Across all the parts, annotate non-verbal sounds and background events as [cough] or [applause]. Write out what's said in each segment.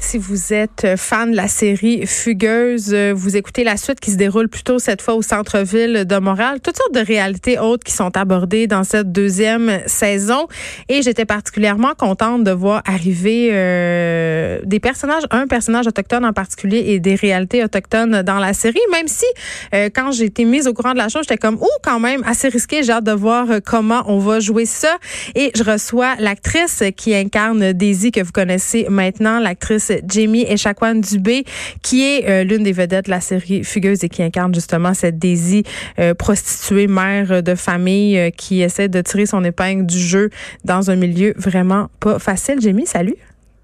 Si vous êtes fan de la série Fugueuse, vous écoutez la suite qui se déroule plutôt cette fois au centre-ville de Montréal. Toutes sortes de réalités autres qui sont abordées dans cette deuxième saison. Et j'étais particulièrement contente de voir arriver euh, des personnages, un personnage autochtone en particulier et des réalités autochtones dans la série. Même si euh, quand j'ai été mise au courant de la chose, j'étais comme, ouh, quand même, assez risqué. J'ai hâte de voir euh, comment on va jouer ça. Et je reçois l'actrice qui incarne Daisy que vous connaissez maintenant, l'actrice Jamie Echaquan Dubé, qui est euh, l'une des vedettes de la série Fugueuse et qui incarne justement cette Daisy euh, prostituée, mère de famille, euh, qui essaie de tirer son épingle du jeu dans un milieu vraiment pas facile. Jamie, salut.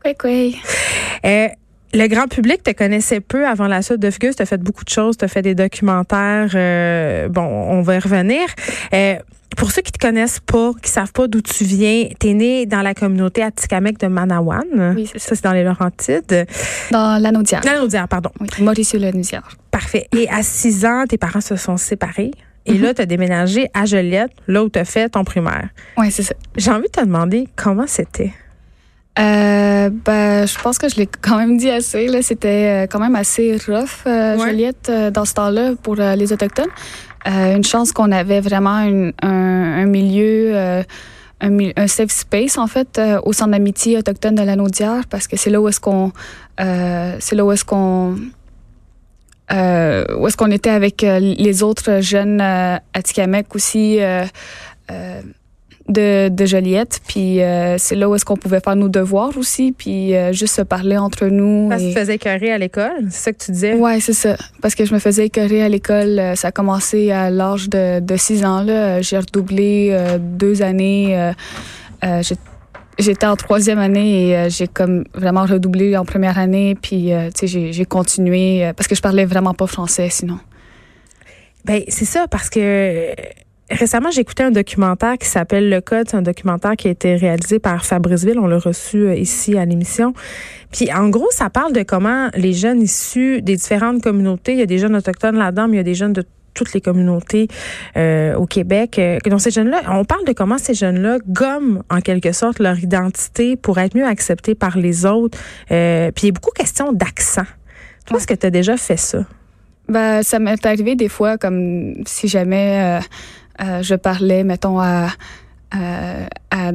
Oui, oui. Le grand public te connaissait peu avant la suite de Fugueuse. Tu as fait beaucoup de choses. Tu as fait des documentaires. bon, on va y revenir pour ceux qui te connaissent pas, qui savent pas d'où tu viens, tu es né dans la communauté Atikamek de Manawan. Oui, ça. c'est dans les Laurentides. Dans l'Anaudière. L'Anaudière, pardon. Oui, Mauricio l'Anaudière. Parfait. Et à 6 ans, tes parents se sont séparés. Et là, tu as déménagé à Joliette, là où tu as fait ton primaire. Oui, c'est ça. J'ai envie de te demander comment c'était. Euh, ben, je pense que je l'ai quand même dit assez. Là, c'était euh, quand même assez rough, euh, Joliette, euh, dans ce temps-là, pour les autochtones. Euh, une chance qu'on avait vraiment une, un, un, milieu, euh, un, un, safe space en fait au centre d'amitié autochtone de l'Anaudière parce que c'est là où est-ce qu'on, c'est là où est-ce qu'on euh, où est-ce qu'on était avec les autres jeunes euh, Atikamek aussi euh, de, de Joliette. Puis euh, c'est là où est-ce qu'on pouvait faire nos devoirs aussi, puis euh, juste se parler entre nous. Parce que tu faisais écœurer à l'école, c'est ça que tu disais? Oui, c'est ça. Parce que je me faisais écœurer à l'école. Euh, ça a commencé à l'âge de, de six ans. là. J'ai redoublé euh, deux années. Euh, J'étais en troisième année et j'ai comme vraiment redoublé en première année. Puis, tu sais, j'ai continué parce que je parlais vraiment pas français sinon. Ben c'est ça parce que Récemment, j'ai écouté un documentaire qui s'appelle Le Code. C'est un documentaire qui a été réalisé par Fabriceville. On l'a reçu ici à l'émission. Puis, en gros, ça parle de comment les jeunes issus des différentes communautés, il y a des jeunes autochtones là-dedans, mais il y a des jeunes de toutes les communautés euh, au Québec. Euh, donc ces jeunes-là, on parle de comment ces jeunes-là gomment en quelque sorte leur identité pour être mieux acceptés par les autres. Euh, puis il y a beaucoup de questions d'accent. Toi, est-ce que tu as déjà fait ça? Ben, ça m'est arrivé des fois, comme si jamais euh, je parlais, mettons, à, à,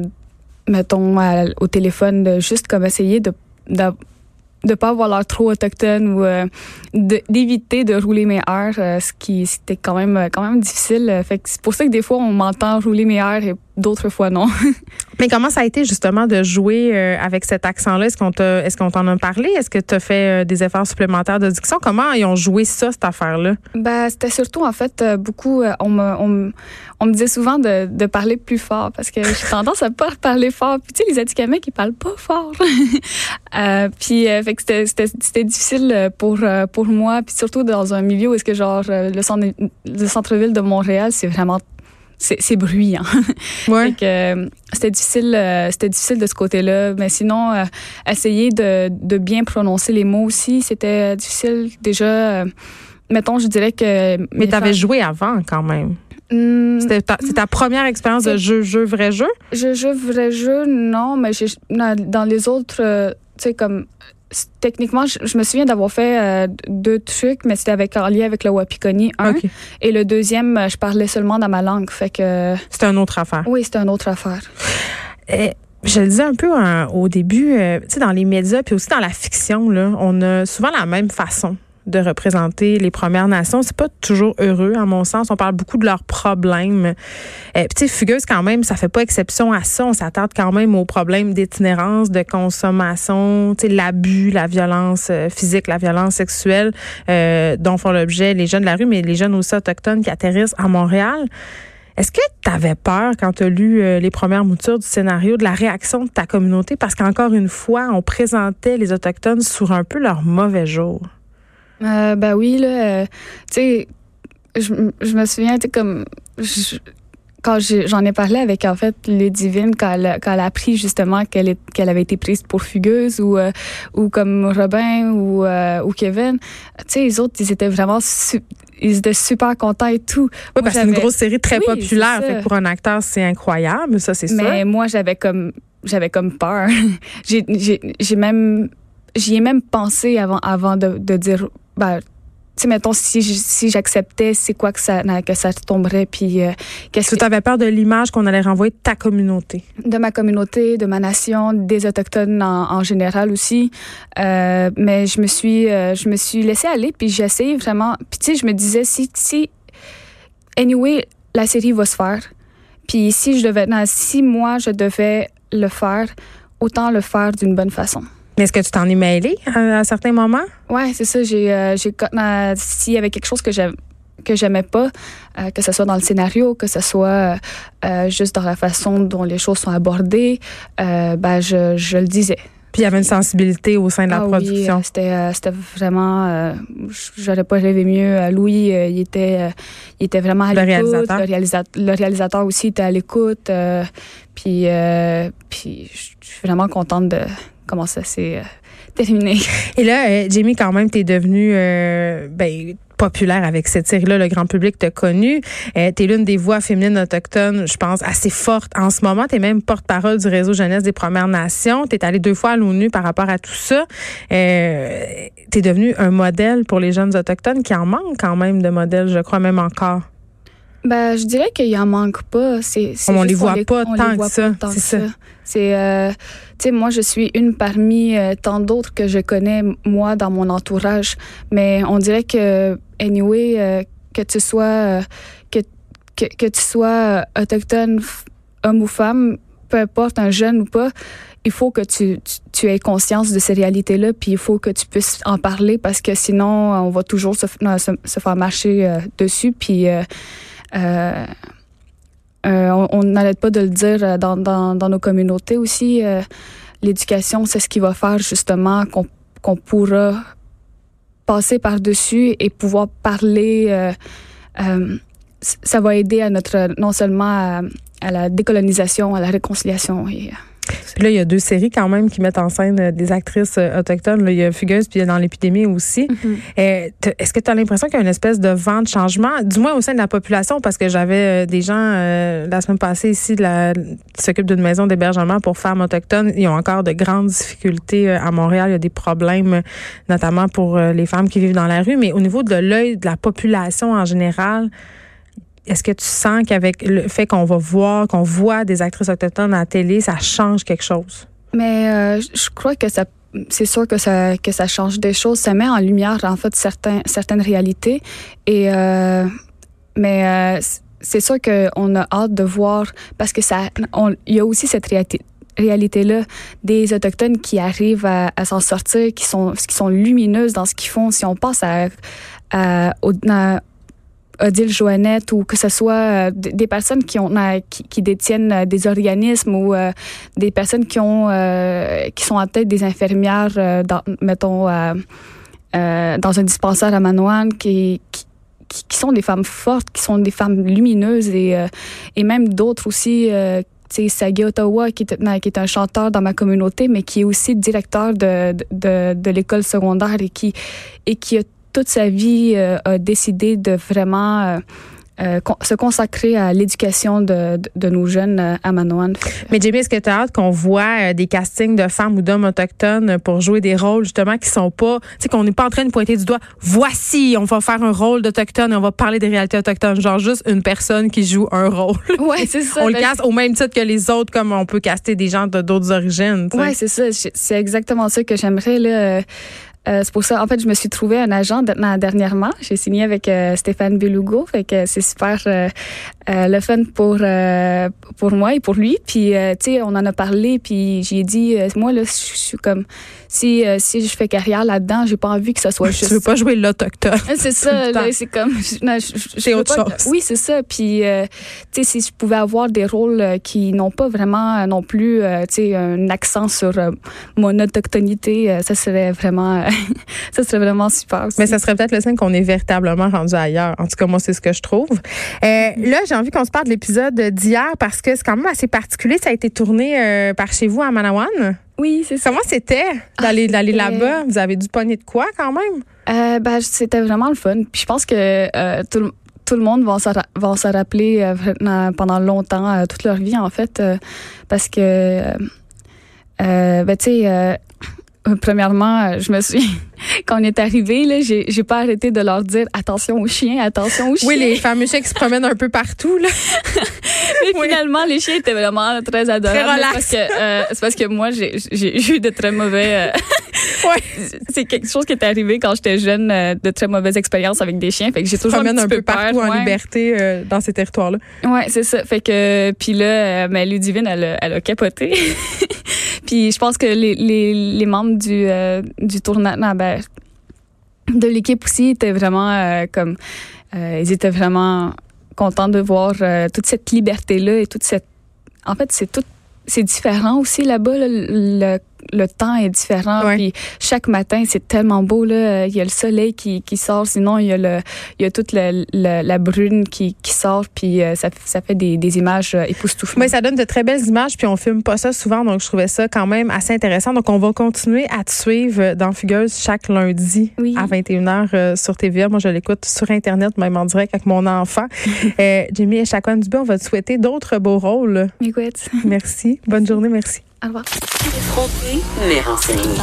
mettons, au téléphone, juste comme essayer de, de pas avoir l'air trop autochtone ou euh, d'éviter de, rouler mes airs, euh, ce qui c'était quand même quand même difficile. Fait c'est pour ça que des fois on m'entend rouler mes airs et d'autres fois non. [laughs] Mais comment ça a été justement de jouer euh, avec cet accent-là? Est-ce qu'on t'a est-ce qu'on t'en a parlé? Est-ce que tu as fait euh, des efforts supplémentaires de diction? Comment ils ont joué ça cette affaire-là? Ben c'était surtout en fait euh, beaucoup on me on, on, me disait souvent de, de parler plus fort parce que j'ai tendance à pas [laughs] parler fort. Puis tu sais les Atikamekw ils parlent pas fort. [laughs] euh, puis fait que c'était c'était difficile pour pour moi puis surtout dans un milieu où est-ce que genre le centre le centre-ville de Montréal c'est vraiment c'est bruyant. [laughs] Ouais. euh, c'était difficile, euh, c'était difficile de ce côté-là. Mais sinon, euh, essayer de, de, bien prononcer les mots aussi, c'était difficile. Déjà, euh, mettons, je dirais que. Mais tu avais joué avant quand même. Mmh, C'était ta, ta, première expérience de jeu, jeu, vrai jeu? Jeu, jeu, vrai jeu, non, mais dans les autres, tu sais, comme techniquement, je, je, me souviens d'avoir fait euh, deux trucs, mais c'était avec en lien avec le Wapikoni, un. Okay. Et le deuxième, je parlais seulement dans ma langue. Fait que. C'était une autre affaire. Oui, c'était une autre affaire. Et je le disais un peu hein, au début, euh, tu sais, dans les médias, puis aussi dans la fiction, là, on a souvent la même façon de représenter les Premières Nations. C'est pas toujours heureux, à mon sens. On parle beaucoup de leurs problèmes. Euh, Puis, Fugueuse, quand même, ça fait pas exception à ça. On s'attarde quand même aux problèmes d'itinérance, de consommation, l'abus, la violence euh, physique, la violence sexuelle euh, dont font l'objet les jeunes de la rue, mais les jeunes aussi autochtones qui atterrissent à Montréal. Est-ce que tu avais peur quand tu as lu euh, les premières moutures du scénario de la réaction de ta communauté? Parce qu'encore une fois, on présentait les Autochtones sur un peu leur mauvais jour. Euh, ben oui, là, tu sais, je, me souviens, tu comme quand j'en ai parlé avec en fait Ludivine quand elle, quand elle a appris justement qu'elle qu'elle avait été prise pour fugueuse ou euh, ou comme Robin ou euh, ou Kevin, tu sais les autres ils étaient vraiment ils étaient super contents et tout. Oui, parce que c'est une grosse série très populaire. Fait pour un acteur, c'est incroyable, ça, c'est sûr. Mais moi, j'avais comme, j'avais comme peur. [laughs] j'ai même, j'y ai même pensé avant, avant de, de dire, ben, sais, mettons, si, si j'acceptais, c'est quoi que ça, que ça tomberait, puis euh, qu'est-ce que... Tu avais peur de l'image qu'on allait renvoyer de ta communauté? De ma communauté, de ma nation, des Autochtones en, général aussi. Euh, mais je me suis, euh, je me suis laissée aller, puis j'ai essayé vraiment... Puis tu sais, je me disais, si, si... Anyway, la série va se faire. Puis si je devais... Non, si moi, je devais le faire, autant le faire d'une bonne façon. Mais est-ce que tu t'en es mêlé à, certains moments? Oui, c'est ça. J'ai, euh, s'il y avait quelque chose que j'aime que j'aimais pas, euh, que ce soit dans le scénario, que ce soit euh, juste dans la façon dont les choses sont abordées, ben je, je, le disais. Puis il y avait une sensibilité au sein de la ah production. Oui, c'était, c'était vraiment. j'aurais pas rêvé mieux. Louis, il était, il était vraiment à l'écoute. Réalisateur. Le, réalisateur. le réalisateur aussi était à l'écoute. puis, puis je suis vraiment contente de comment ça s'est euh, terminé. [laughs] Et là, euh, Jamie, quand même, tu es devenue euh, ben, populaire avec cette série-là. Le grand public t'a connu. Euh, tu es l'une des voix féminines autochtones, je pense, assez forte en ce moment. Tu es même porte-parole du réseau jeunesse des Premières Nations. Tu es allée deux fois à l'ONU par rapport à tout ça. Euh, tu es devenue un modèle pour les jeunes autochtones qui en manquent quand même de modèles, je crois même encore. Ben, je dirais qu'il en manque pas. C'est, on les voit pas tant que ça. C'est ça. C'est, euh, tu sais, moi, je suis une parmi euh, tant d'autres que je connais, moi, dans mon entourage. Mais on dirait que, anyway, euh, que tu sois, que, que, que, tu sois autochtone, homme ou femme, peu importe, un jeune ou pas, il faut que tu, tu, aies conscience de ces réalités-là, puis il faut que tu puisses en parler parce que sinon, on va toujours se, se, se faire marcher dessus. Puis, euh, euh, on n'arrête pas de le dire euh, dans, dans, dans nos communautés aussi. L'éducation, c'est ce qui va faire justement qu'on pourra passer par-dessus et pouvoir parler. ça va aider à notre non seulement à, à, la décolonisation, à la réconciliation. Et, puis là, il y a deux séries quand même qui mettent en scène euh, des actrices euh, autochtones. Là, il y a Fugueuse, puis il y a dans l'épidémie aussi. Mm-hmm. Euh, est-ce que tu as l'impression qu'il y a une espèce de vent de changement, du moins au sein de la population, parce que j'avais des gens la semaine passée ici la, qui s'occupent d'une maison d'hébergement pour femmes autochtones. Ils ont encore de grandes difficultés à Montréal. Il y a des problèmes, notamment pour les femmes qui vivent dans la rue. Mais au niveau de l'œil de la population en général, est-ce que tu sens qu'avec le fait qu'on va voir, qu'on voit des actrices autochtones à la télé, ça change quelque chose? Mais euh, je crois que ça c'est sûr que ça que ça change des choses, ça met en lumière en fait certaines réalités et euh, mais euh, c'est sûr qu'on a hâte de voir parce que ça il y a aussi cette réalité là des autochtones qui arrivent à, s'en sortir, qui sont qui sont lumineuses dans ce qu'ils font. Si on passe à, à, Odile Joannette ou que ce soit euh, des personnes qui ont qui, détiennent euh, des organismes ou euh, des personnes qui ont qui sont en tête des infirmières dans, mettons dans un dispensaire à Manoine qui, qui, sont des femmes fortes, qui sont des femmes lumineuses et, et même d'autres aussi c'est Sagi Ottawa, qui est, qui est un chanteur dans ma communauté, mais qui est aussi directeur de, de, de l'école secondaire et qui, et qui a toute sa vie euh, a décidé de vraiment euh, euh, se consacrer à l'éducation de, de, nos jeunes à Manoan. Mais Jamie, est-ce que tu as hâte qu'on voit des castings de femmes ou d'hommes autochtones pour jouer des rôles justement qui sont pas, tu sais, qu'on n'est pas en train de pointer du doigt, voici, on va faire un rôle d'autochtone et on va parler des réalités autochtones, genre juste une personne qui joue un rôle. [laughs] Ouais, c'est ça. on le casse au même titre que les autres, comme on peut caster des gens de d'autres origines. Ouais, c'est ça. C'est exactement ça que j'aimerais là. Euh, c'est pour ça, en fait, je me suis trouvé un agent dernièrement. J'ai signé avec euh, Stéphane Belugo, fait que c'est super euh, le fun pour pour moi et pour lui. Puis, tu sais, on en a parlé, puis j'ai dit, moi là, je suis comme si si je fais carrière là-dedans, j'ai pas envie que ça soit [laughs] juste. Tu veux pas jouer l'autochtone C'est ça, [laughs] c'est comme. C'est autre chose. oui, c'est ça. Puis, tu sais, si je pouvais avoir des rôles qui n'ont pas vraiment non plus, tu sais, un accent sur mon autochtonité, ça serait vraiment [laughs] ça serait vraiment super. Mais ça serait peut-être le signe qu'on est véritablement rendu ailleurs. En tout cas, moi, c'est ce que je trouve. Euh, là, j'ai envie qu'on se parle de l'épisode d'hier parce que c'est quand même assez particulier. Ça a été tourné euh, par chez vous à Manawan. Oui, c'est ça. Comment c'était d'aller d'aller là-bas? Vous avez dû pogner de quoi quand même? Euh, ben, c'était vraiment le fun. Puis je pense que tout, tout le monde va se, rappeler pendant longtemps, toute leur vie, en fait, parce que, ben, tu sais, premièrement, euh, je me suis [laughs] quand on est arrivé là, j'ai j'ai pas arrêté de leur dire attention aux chiens, attention aux chiens. Oui, les fameux chiens qui se promènent un peu partout là. [laughs] Mais finalement, les chiens étaient vraiment très adorables. Très relax. Parce que euh, c'est parce que moi j'ai j'ai eu de très mauvais. [laughs] ouais. C'est quelque chose qui est arrivé quand j'étais jeune, de très mauvaises expériences avec des chiens. Fait que j'ai toujours un, un peu, partout en liberté dans ces territoires là. Ouais, c'est ça. Fait que puis là, mais Ludivine, elle, elle a capoté. Puis je pense que les, les, membres du, euh, du tournoi, ben, de l'équipe aussi étaient vraiment euh, comme. Euh, ils étaient vraiment contents de voir toute cette liberté-là et toute cette. En fait, c'est tout. C'est différent aussi là-bas, le, le temps est différent. Puis chaque matin, c'est tellement beau. Là. Il y a le soleil qui, qui sort. Sinon, il y a, le, il y a toute la, la, brune qui, qui sort. Puis euh, ça, ça fait des, des images euh, époustouflantes. Mais ça donne de très belles images. Puis on filme pas ça souvent. Donc, je trouvais ça quand même assez intéressant. Donc, on va continuer à te suivre dans Fugueuse chaque lundi à 21h euh, sur TVA. Moi, je l'écoute sur Internet, même en direct avec mon enfant. [laughs] euh, Jimmy et Chacun Dubé, on va te souhaiter d'autres beaux rôles. Merci. Bonne journée. Merci. Au revoir. mais renseigné.